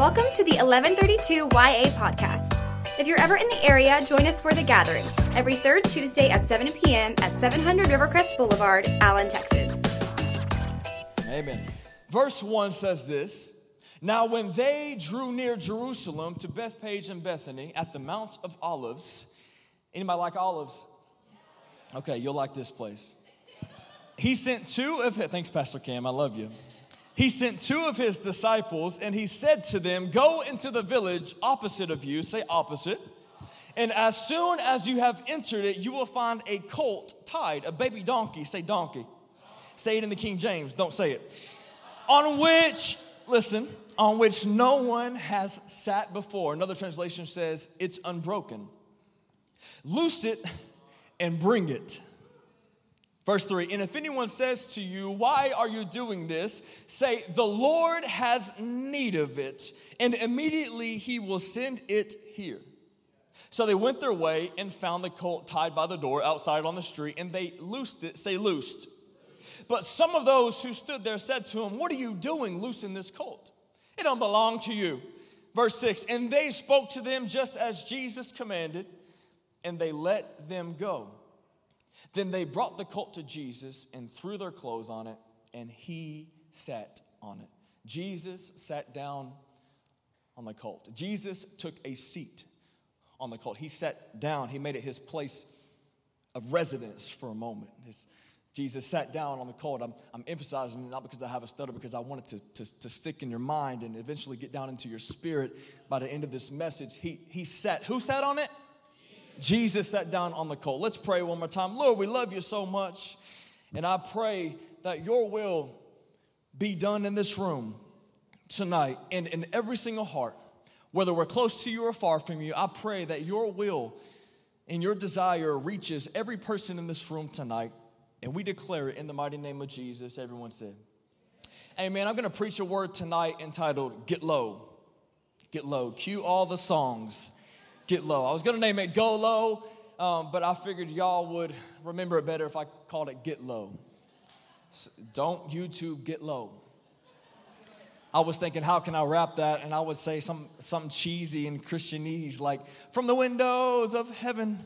Welcome to the 1132 YA podcast. If you're ever in the area, join us for the gathering every third Tuesday at 7 p.m. at 700 Rivercrest Boulevard, Allen, Texas. Amen. Verse 1 says this Now, when they drew near Jerusalem to Bethphage and Bethany at the Mount of Olives, anybody like olives? Okay, you'll like this place. He sent two of his, thanks, Pastor Cam, I love you. He sent two of his disciples and he said to them, Go into the village opposite of you, say opposite. And as soon as you have entered it, you will find a colt tied, a baby donkey, say donkey. Say it in the King James, don't say it. On which, listen, on which no one has sat before. Another translation says, It's unbroken. Loose it and bring it. Verse 3 And if anyone says to you, Why are you doing this? say, The Lord has need of it, and immediately he will send it here. So they went their way and found the colt tied by the door outside on the street, and they loosed it, say, loosed. But some of those who stood there said to him, What are you doing loosing this colt? It don't belong to you. Verse 6 And they spoke to them just as Jesus commanded, and they let them go. Then they brought the colt to Jesus and threw their clothes on it, and he sat on it. Jesus sat down on the colt. Jesus took a seat on the colt. He sat down, he made it his place of residence for a moment. Jesus sat down on the colt. I'm, I'm emphasizing it not because I have a stutter, because I want it to, to, to stick in your mind and eventually get down into your spirit by the end of this message. He, he sat, who sat on it? Jesus sat down on the colt. Let's pray one more time. Lord, we love you so much. And I pray that your will be done in this room tonight and in every single heart, whether we're close to you or far from you. I pray that your will and your desire reaches every person in this room tonight. And we declare it in the mighty name of Jesus. Everyone said, Amen. I'm going to preach a word tonight entitled Get Low. Get Low. Cue all the songs get low. I was gonna name it Go Low, um, but I figured y'all would remember it better if I called it Get Low. So don't YouTube get low. I was thinking, how can I rap that? And I would say some, some cheesy and Christianese, like, from the windows of heaven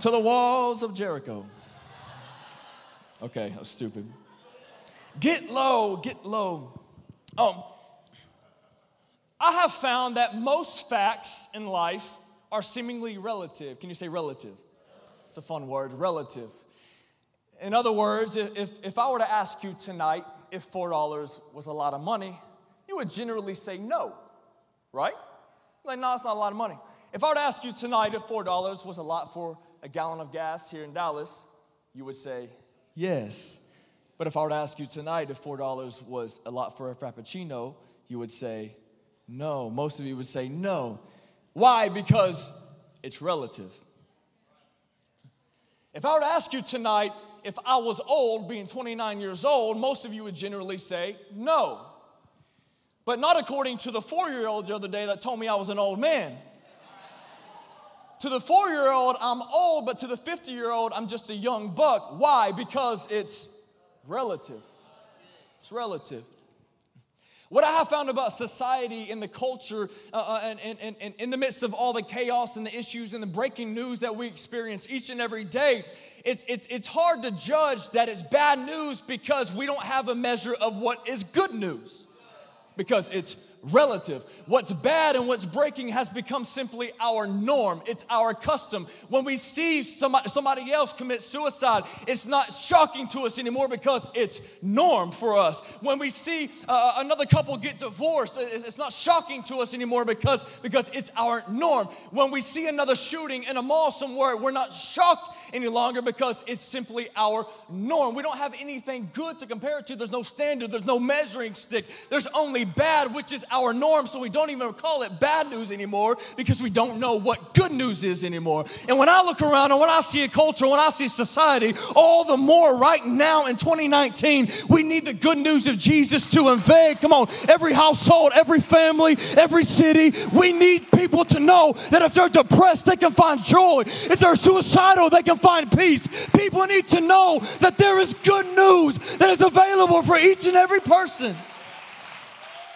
to the walls of Jericho. Okay, that was stupid. Get low, get low. Um, I have found that most facts in life are seemingly relative. Can you say relative? It's a fun word, relative. In other words, if, if I were to ask you tonight if $4 was a lot of money, you would generally say no, right? Like, no, it's not a lot of money. If I were to ask you tonight if $4 was a lot for a gallon of gas here in Dallas, you would say yes. But if I were to ask you tonight if $4 was a lot for a Frappuccino, you would say no. Most of you would say no. Why? Because it's relative. If I were to ask you tonight if I was old, being 29 years old, most of you would generally say no. But not according to the four year old the other day that told me I was an old man. to the four year old, I'm old, but to the 50 year old, I'm just a young buck. Why? Because it's relative. It's relative. What I have found about society and the culture, uh, uh and, and, and in the midst of all the chaos and the issues and the breaking news that we experience each and every day, it's, it's, it's hard to judge that it's bad news because we don't have a measure of what is good news. Because it's relative. What's bad and what's breaking has become simply our norm. It's our custom. When we see somebody, else commit suicide, it's not shocking to us anymore because it's norm for us. When we see uh, another couple get divorced, it's not shocking to us anymore because, because it's our norm. When we see another shooting in a mall somewhere, we're not shocked any longer because it's simply our norm. We don't have anything good to compare it to. There's no standard, there's no measuring stick. There's only bad, which is our norm, so we don't even call it bad news anymore because we don't know what good news is anymore. And when I look around and when I see a culture, when I see society, all the more right now in 2019, we need the good news of Jesus to invade. Come on, every household, every family, every city, we need people to know that if they're depressed, they can find joy. If they're suicidal, they can find peace. People need to know that there is good news that is available for each and every person.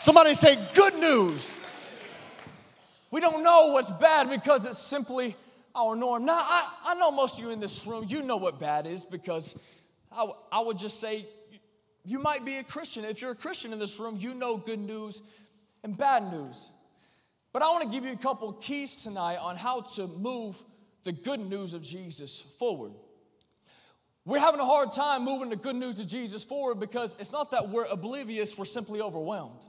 Somebody say, good news. We don't know what's bad because it's simply our norm. Now, I, I know most of you in this room, you know what bad is because I, I would just say you might be a Christian. If you're a Christian in this room, you know good news and bad news. But I want to give you a couple keys tonight on how to move the good news of Jesus forward. We're having a hard time moving the good news of Jesus forward because it's not that we're oblivious, we're simply overwhelmed.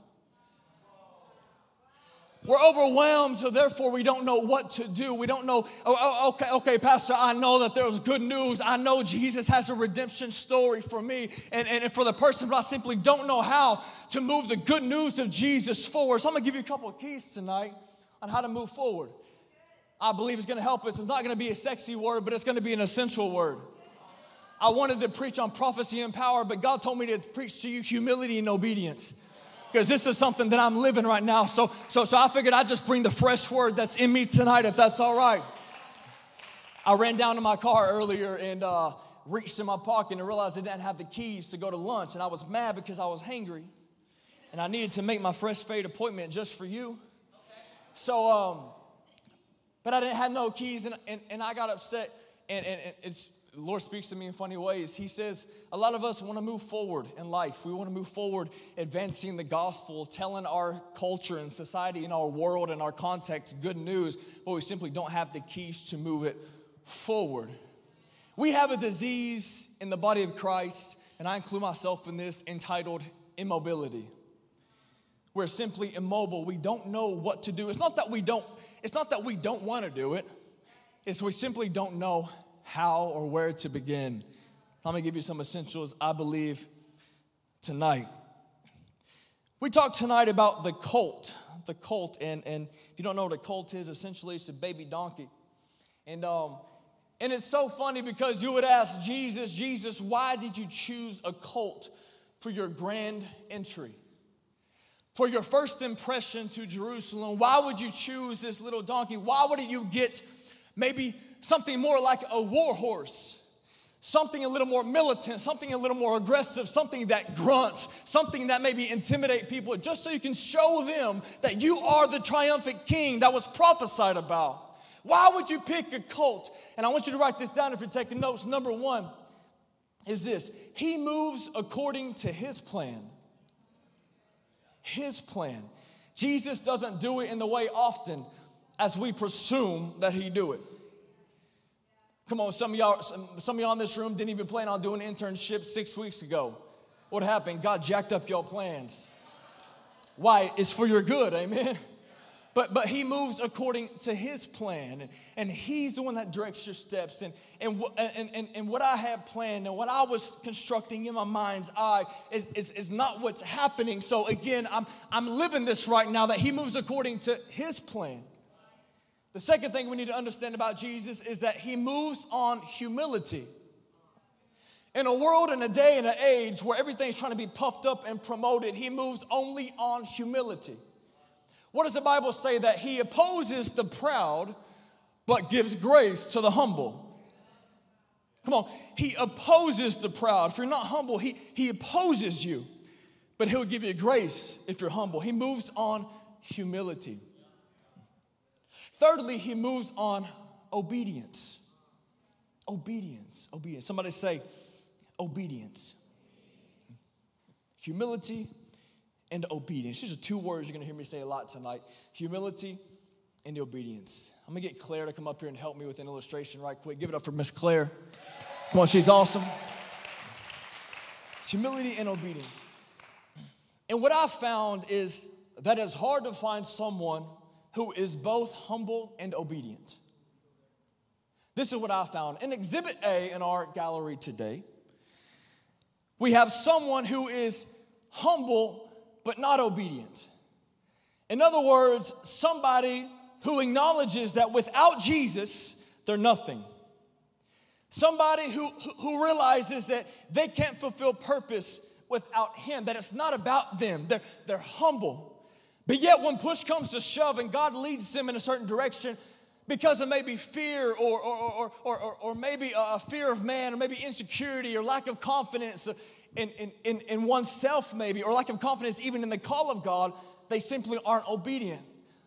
We're overwhelmed, so therefore we don't know what to do. We don't know, oh, oh, okay, okay, Pastor, I know that there's good news. I know Jesus has a redemption story for me and, and for the person, but I simply don't know how to move the good news of Jesus forward. So I'm gonna give you a couple of keys tonight on how to move forward. I believe it's gonna help us. It's not gonna be a sexy word, but it's gonna be an essential word. I wanted to preach on prophecy and power, but God told me to preach to you humility and obedience because this is something that I'm living right now. So, so, so I figured I'd just bring the fresh word that's in me tonight, if that's all right. I ran down to my car earlier and uh, reached in my pocket and realized I didn't have the keys to go to lunch. And I was mad because I was hangry and I needed to make my fresh fade appointment just for you. So, um, but I didn't have no keys and, and, and I got upset. And, and, and it's the Lord speaks to me in funny ways. He says, a lot of us want to move forward in life. We want to move forward, advancing the gospel, telling our culture and society and our world and our context good news, but we simply don't have the keys to move it forward. We have a disease in the body of Christ, and I include myself in this, entitled immobility. We're simply immobile. We don't know what to do. It's not that we don't, it's not that we don't want to do it. It's we simply don't know how or where to begin. Let me give you some essentials I believe tonight. We talked tonight about the colt, the colt, and, and if you don't know what a colt is, essentially it's a baby donkey. And, um, and it's so funny because you would ask Jesus, Jesus, why did you choose a colt for your grand entry? For your first impression to Jerusalem, why would you choose this little donkey? Why wouldn't you get maybe something more like a war horse something a little more militant, something a little more aggressive, something that grunts, something that maybe intimidate people, just so you can show them that you are the triumphant king that was prophesied about. Why would you pick a colt? And I want you to write this down if you're taking notes. Number one is this He moves according to His plan. His plan. Jesus doesn't do it in the way often as we presume that He do it. Come on, some of y'all, some, some of y'all in this room didn't even plan on doing an internship six weeks ago. What happened? God jacked up your plans. Why? It's for your good, amen. But, but he moves according to his plan, and, and he's the one that directs your steps. And, and, and, and, and what I had planned and what I was constructing in my mind's eye is, is, is not what's happening. So, again, I'm, I'm living this right now that he moves according to his plan. The second thing we need to understand about Jesus is that he moves on humility. In a world and a day and an age where everything's trying to be puffed up and promoted, he moves only on humility. What does the Bible say? That he opposes the proud, but gives grace to the humble. Come on, he opposes the proud. If you're not humble, he, he opposes you, but he'll give you grace if you're humble. He moves on humility. Thirdly, he moves on obedience. Obedience, obedience. Somebody say, obedience. Humility and obedience. These are two words you're gonna hear me say a lot tonight humility and obedience. I'm gonna get Claire to come up here and help me with an illustration right quick. Give it up for Miss Claire. Come on, she's awesome. It's humility and obedience. And what I've found is that it's hard to find someone who is both humble and obedient. This is what I found. In Exhibit A in our gallery today, we have someone who is humble but not obedient. In other words, somebody who acknowledges that without Jesus, they're nothing. Somebody who, who realizes that they can't fulfill purpose without Him, that it's not about them. They're, they're humble. But yet, when push comes to shove and God leads them in a certain direction, because of maybe fear or, or, or, or, or, maybe a fear of man or maybe insecurity or lack of confidence in, in, in, in oneself, maybe, or lack of confidence even in the call of God, they simply aren't obedient.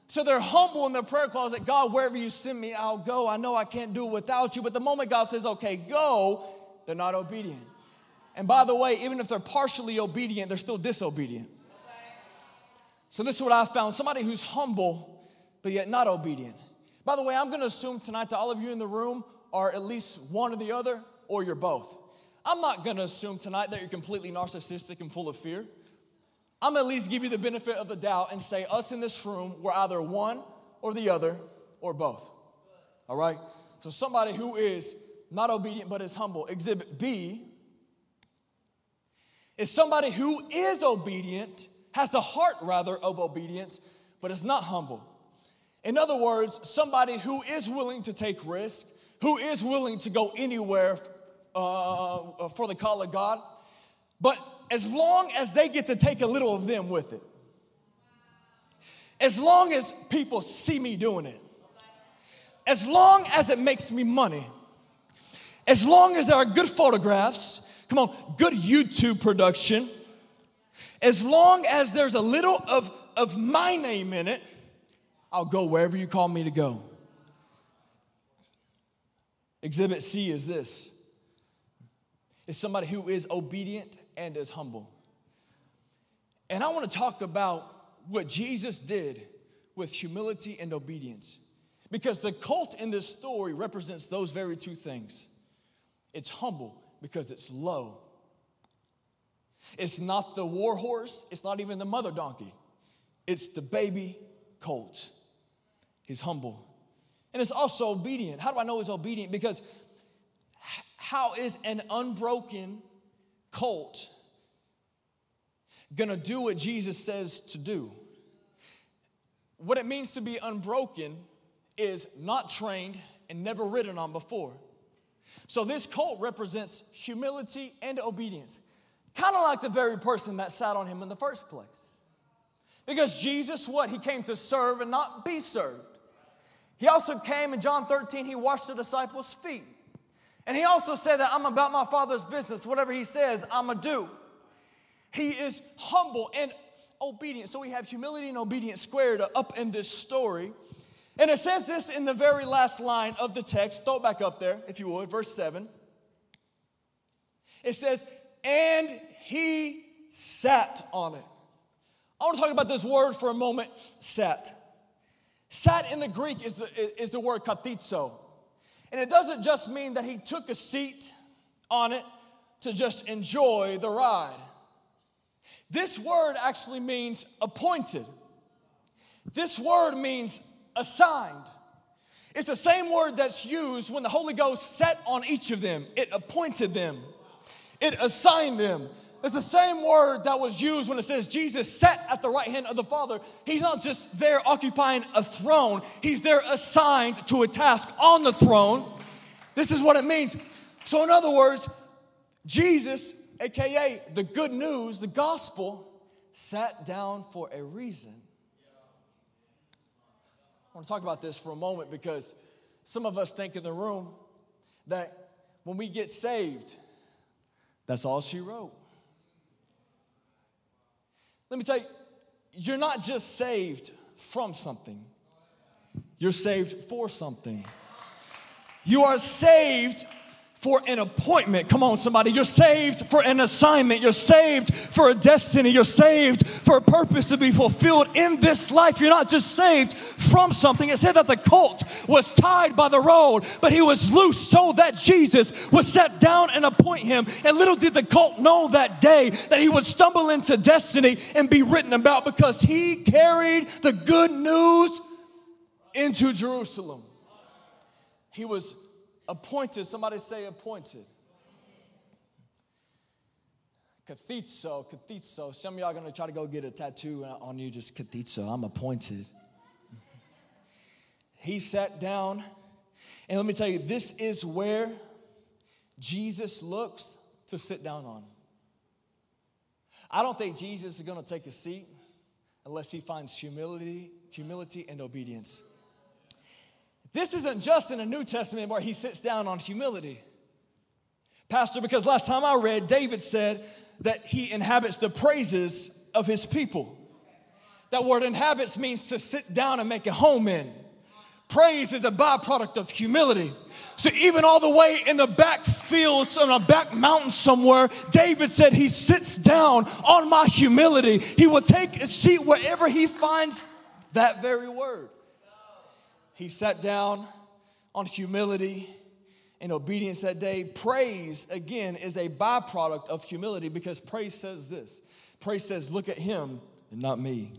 So they're humble in their prayer closet God, wherever you send me, I'll go. I know I can't do it without you. But the moment God says, okay, go, they're not obedient. And by the way, even if they're partially obedient, they're still disobedient. So this is what I found somebody who's humble, but yet not obedient. By the way, I'm gonna assume tonight that all of you in the room are at least one or the other, or you're both. I'm not gonna assume tonight that you're completely narcissistic and full of fear. I'm at least give you the benefit of the doubt and say, us in this room, we're either one or the other, or both. All right? So somebody who is not obedient but is humble. Exhibit B is somebody who is obedient, has the heart rather of obedience, but is not humble. In other words, somebody who is willing to take risk, who is willing to go anywhere uh, for the call of God, but as long as they get to take a little of them with it, as long as people see me doing it, as long as it makes me money, as long as there are good photographs, come on, good YouTube production, as long as there's a little of, of my name in it, I'll go wherever you call me to go. Exhibit C is this is somebody who is obedient and is humble. And I want to talk about what Jesus did with humility and obedience. Because the cult in this story represents those very two things. It's humble because it's low. It's not the war horse, it's not even the mother donkey. It's the baby colt. He's humble. And it's also obedient. How do I know he's obedient? Because how is an unbroken colt gonna do what Jesus says to do? What it means to be unbroken is not trained and never ridden on before. So this colt represents humility and obedience, kind of like the very person that sat on him in the first place. Because Jesus, what? He came to serve and not be served. He also came in John 13, he washed the disciples' feet. And he also said that I'm about my father's business. Whatever he says, I'm to do. He is humble and obedient. So we have humility and obedience squared up in this story. And it says this in the very last line of the text. Throw it back up there, if you would, verse 7. It says, And he sat on it. I want to talk about this word for a moment sat. Sat in the Greek is the, is the word kathizo. And it doesn't just mean that he took a seat on it to just enjoy the ride. This word actually means appointed. This word means assigned. It's the same word that's used when the Holy Ghost set on each of them. It appointed them, it assigned them. It's the same word that was used when it says Jesus sat at the right hand of the Father. He's not just there occupying a throne, he's there assigned to a task on the throne. This is what it means. So, in other words, Jesus, aka the good news, the gospel, sat down for a reason. I want to talk about this for a moment because some of us think in the room that when we get saved, that's all she wrote. Let me tell you, you're not just saved from something, you're saved for something. You are saved for an appointment. Come on, somebody. You're saved for an assignment. You're saved for a destiny. You're saved for a purpose to be fulfilled in this life. You're not just saved from something. It said that the colt was tied by the road, but he was loose so that Jesus would set down and appoint him. And little did the colt know that day that he would stumble into destiny and be written about because he carried the good news into Jerusalem. He was appointed. Somebody say appointed. Kathizo, kathizo. Some of y'all are gonna try to go get a tattoo on you, just kathizo. I'm appointed. He sat down, and let me tell you, this is where Jesus looks to sit down on. I don't think Jesus is gonna take a seat unless he finds humility, humility and obedience. This isn't just in the New Testament where he sits down on humility. Pastor, because last time I read, David said that he inhabits the praises of his people. That word inhabits means to sit down and make a home in. Praise is a byproduct of humility. So even all the way in the back fields, on a back mountain somewhere, David said he sits down on my humility. He will take a seat wherever he finds that very word. He sat down on humility and obedience that day. Praise, again, is a byproduct of humility because praise says this praise says, Look at him and not me.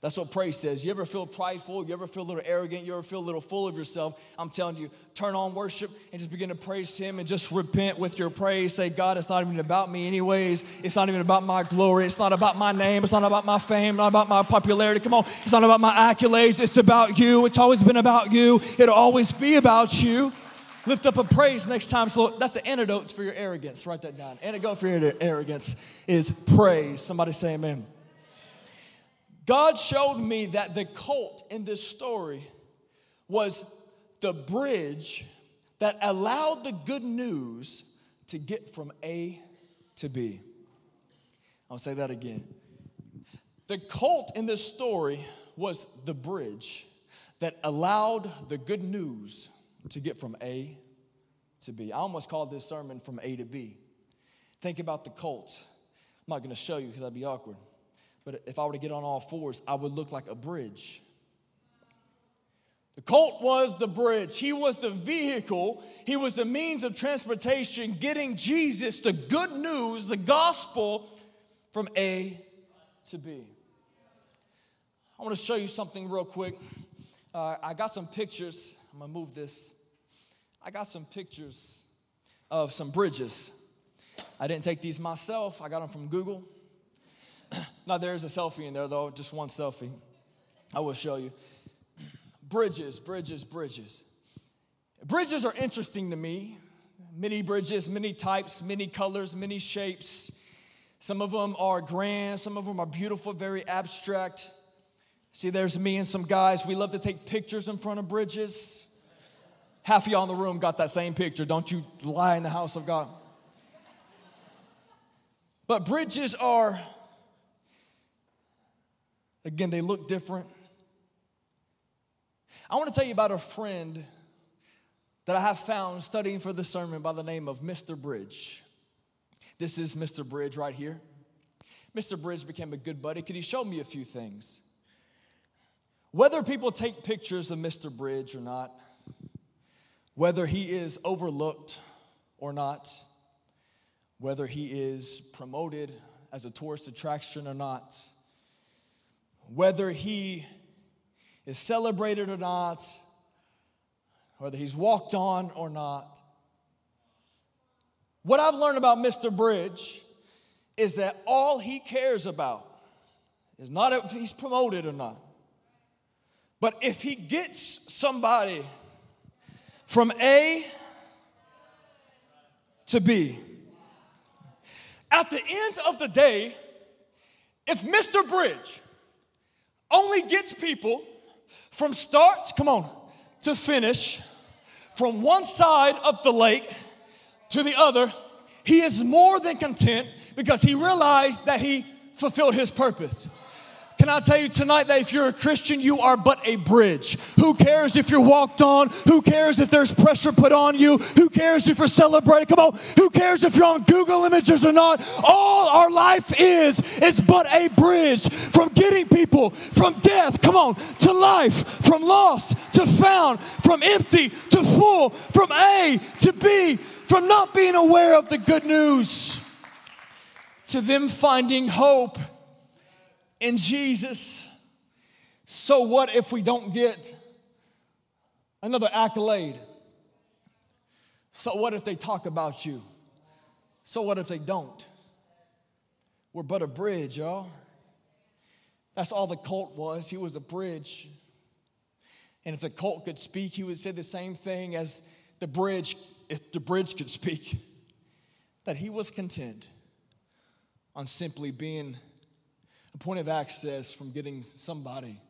That's what praise says. You ever feel prideful? You ever feel a little arrogant? You ever feel a little full of yourself? I'm telling you, turn on worship and just begin to praise Him and just repent with your praise. Say, God, it's not even about me, anyways. It's not even about my glory. It's not about my name. It's not about my fame. It's Not about my popularity. Come on. It's not about my accolades. It's about you. It's always been about you. It'll always be about you. Lift up a praise next time. So that's the antidote for your arrogance. Write that down. Antidote for your arrogance is praise. Somebody say amen. God showed me that the colt in this story was the bridge that allowed the good news to get from A to B. I'll say that again. The colt in this story was the bridge that allowed the good news to get from A to B. I almost called this sermon from A to B. Think about the colt. I'm not going to show you because that'd be awkward. But if I were to get on all fours, I would look like a bridge. The colt was the bridge. He was the vehicle. He was the means of transportation getting Jesus, the good news, the gospel, from A to B. I want to show you something real quick. Uh, I got some pictures. I'm going to move this. I got some pictures of some bridges. I didn't take these myself, I got them from Google. now, there is a selfie in there, though, just one selfie. I will show you. Bridges, bridges, bridges. Bridges are interesting to me. Many bridges, many types, many colors, many shapes. Some of them are grand, some of them are beautiful, very abstract. See, there's me and some guys. We love to take pictures in front of bridges. Half of y'all in the room got that same picture. Don't you lie in the house of God. But bridges are Again, they look different. I want to tell you about a friend that I have found studying for the sermon by the name of Mr. Bridge. This is Mr. Bridge right here. Mr. Bridge became a good buddy. Could he show me a few things? Whether people take pictures of Mr. Bridge or not, whether he is overlooked or not, whether he is promoted as a tourist attraction or not, whether he is celebrated or not, whether he's walked on or not. What I've learned about Mr. Bridge is that all he cares about is not if he's promoted or not, but if he gets somebody from A to B. At the end of the day, if Mr. Bridge only gets people from start, come on, to finish, from one side of the lake to the other, he is more than content because he realized that he fulfilled his purpose. Can I tell you tonight that if you're a Christian, you are but a bridge? Who cares if you're walked on? Who cares if there's pressure put on you? Who cares if you're celebrated? Come on. Who cares if you're on Google Images or not? All our life is, is but a bridge from getting people from death, come on, to life, from lost to found, from empty to full, from A to B, from not being aware of the good news to them finding hope in Jesus. So, what if we don't get another accolade? So, what if they talk about you? So, what if they don't? We're but a bridge, y'all. That's all the cult was. He was a bridge. And if the cult could speak, he would say the same thing as the bridge, if the bridge could speak, that he was content on simply being a point of access from getting somebody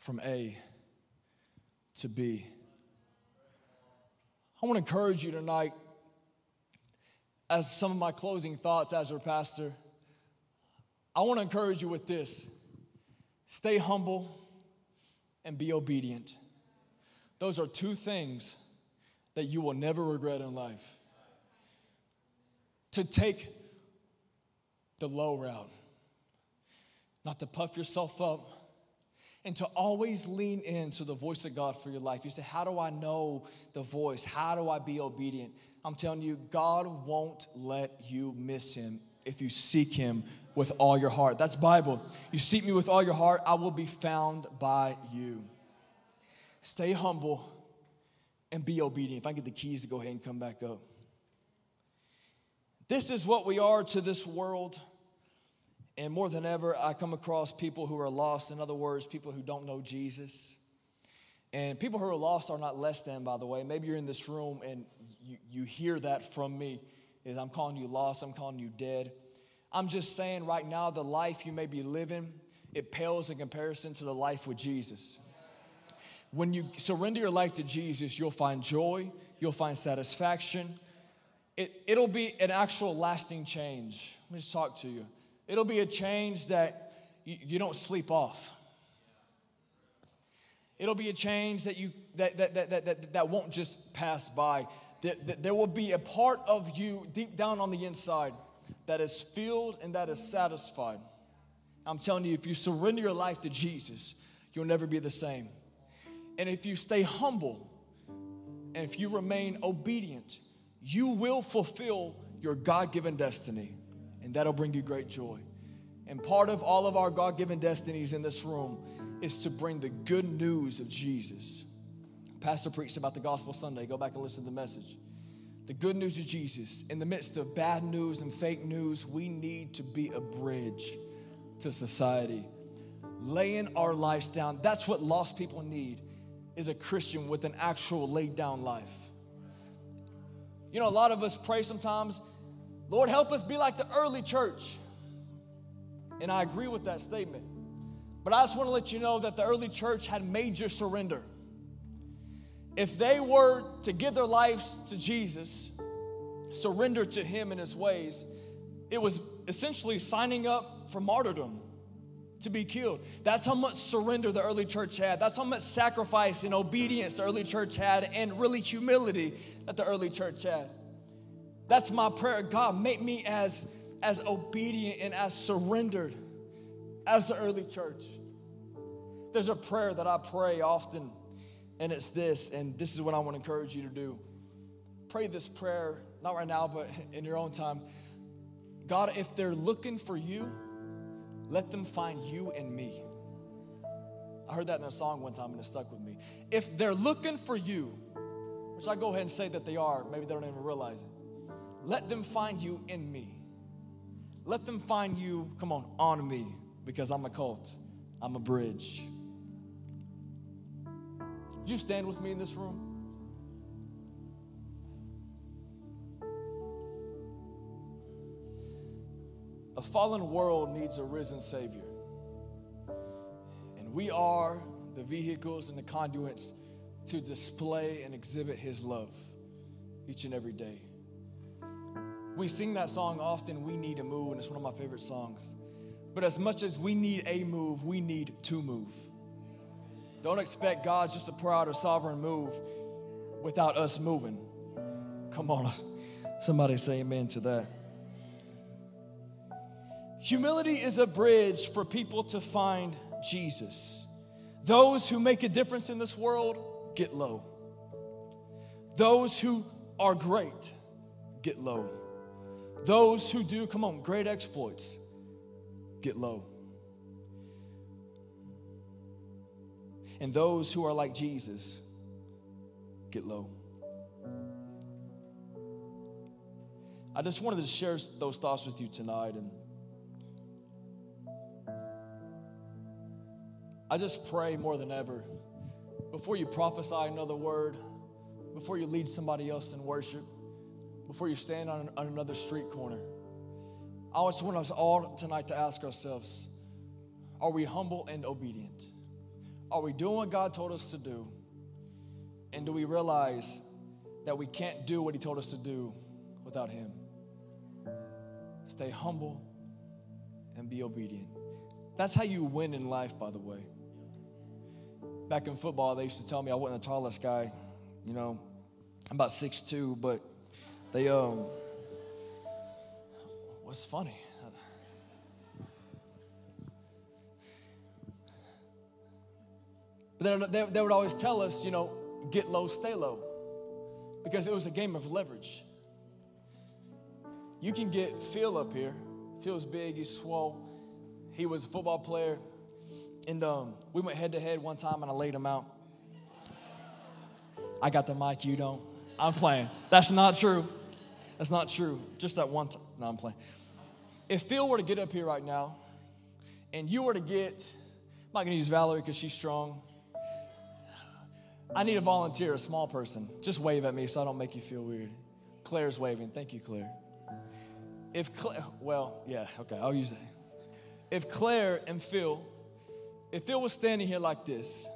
from A to B. I want to encourage you tonight as some of my closing thoughts as your pastor, I want to encourage you with this stay humble and be obedient. Those are two things that you will never regret in life. To take the low route, not to puff yourself up, and to always lean into the voice of God for your life. You say, How do I know the voice? How do I be obedient? I'm telling you, God won't let you miss Him if you seek Him with all your heart. That's Bible. You seek me with all your heart, I will be found by you. Stay humble and be obedient. If I get the keys to go ahead and come back up. This is what we are to this world. And more than ever, I come across people who are lost. In other words, people who don't know Jesus. And people who are lost are not less than, by the way. Maybe you're in this room and you, you hear that from me. Is I'm calling you lost, I'm calling you dead. I'm just saying right now, the life you may be living, it pales in comparison to the life with Jesus. When you surrender your life to Jesus, you'll find joy, you'll find satisfaction. It, it'll be an actual lasting change. Let me just talk to you. It'll be a change that you, don't sleep off. It'll be a change that, you, that, that, that, that, that won't just pass by. That, that there will be a part of you deep down on the inside that is filled and that is satisfied. I'm telling you, if you surrender your life to Jesus, you'll never be the same. And if you stay humble and if you remain obedient, you will fulfill your God given destiny and that'll bring you great joy. And part of all of our God given destinies in this room is to bring the good news of Jesus. Pastor preached about the gospel Sunday. Go back and listen to the message. The good news of Jesus. In the midst of bad news and fake news, we need to be a bridge to society. Laying our lives down. That's what lost people need is a Christian with an actual laid down life. You know, a lot of us pray sometimes Lord, help us be like the early church. And I agree with that statement. But I just want to let you know that the early church had major surrender. If they were to give their lives to Jesus, surrender to Him and His ways, it was essentially signing up for martyrdom to be killed. That's how much surrender the early church had. That's how much sacrifice and obedience the early church had, and really humility that the early church had. That's my prayer. God, make me as, as obedient and as surrendered as the early church. There's a prayer that I pray often, and it's this, and this is what I want to encourage you to do. Pray this prayer, not right now, but in your own time. God, if they're looking for you, let them find you and me. I heard that in a song one time and it stuck with me. If they're looking for you, which I go ahead and say that they are, maybe they don't even realize it. Let them find you in me. Let them find you, come on, on me, because I'm a cult. I'm a bridge. Would you stand with me in this room? A fallen world needs a risen Savior. And we are the vehicles and the conduits to display and exhibit His love each and every day. We sing that song often, We Need a Move, and it's one of my favorite songs. But as much as we need a move, we need to move. Don't expect God just to pour out a sovereign move without us moving. Come on, somebody say amen to that. Humility is a bridge for people to find Jesus. Those who make a difference in this world get low. Those who are great get low. Those who do, come on, great exploits get low. And those who are like Jesus get low. I just wanted to share those thoughts with you tonight. And I just pray more than ever before you prophesy another word, before you lead somebody else in worship, before you stand on, on another street corner. I just want us all tonight to ask ourselves are we humble and obedient? Are we doing what God told us to do? And do we realize that we can't do what He told us to do without Him? stay humble, and be obedient. That's how you win in life, by the way. Back in football, they used to tell me I wasn't the tallest guy. You know, I'm about 6'2, but they, um, what's funny? But they, they would always tell us, you know, get low, stay low, because it was a game of leverage. You can get Phil up here. Phil's big, he's swole. He was a football player. And um, we went head to head one time and I laid him out. I got the mic, you don't. I'm playing. That's not true. That's not true. Just that one time. No, I'm playing. If Phil were to get up here right now and you were to get, I'm not gonna use Valerie because she's strong. I need a volunteer, a small person. Just wave at me so I don't make you feel weird. Claire's waving. Thank you, Claire. If Claire, well, yeah, okay, I'll use that. If Claire and Phil, if Phil was standing here like this,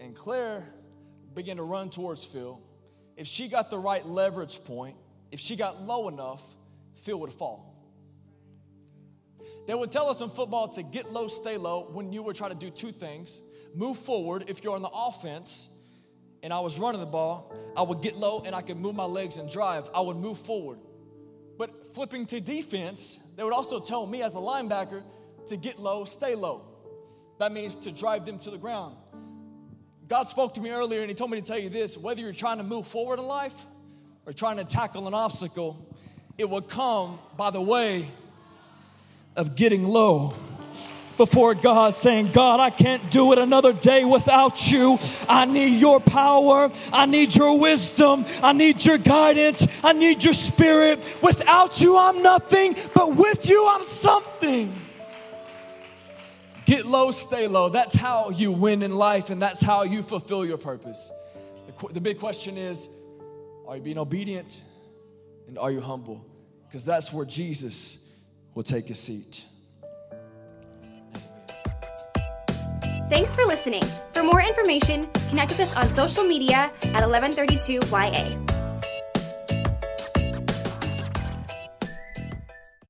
and Claire began to run towards Phil, if she got the right leverage point, if she got low enough, Phil would fall. They would tell us in football to get low, stay low when you were trying to do two things move forward if you're on the offense and I was running the ball, I would get low and I could move my legs and drive. I would move forward. But flipping to defense, they would also tell me as a linebacker to get low, stay low. That means to drive them to the ground. God spoke to me earlier and He told me to tell you this whether you're trying to move forward in life or trying to tackle an obstacle, it will come by the way of getting low before God, saying, God, I can't do it another day without you. I need your power. I need your wisdom. I need your guidance. I need your spirit. Without you, I'm nothing, but with you, I'm something. Get low, stay low. That's how you win in life, and that's how you fulfill your purpose. The, the big question is are you being obedient and are you humble? Because that's where Jesus will take a seat. Thanks for listening. For more information, connect with us on social media at 1132YA.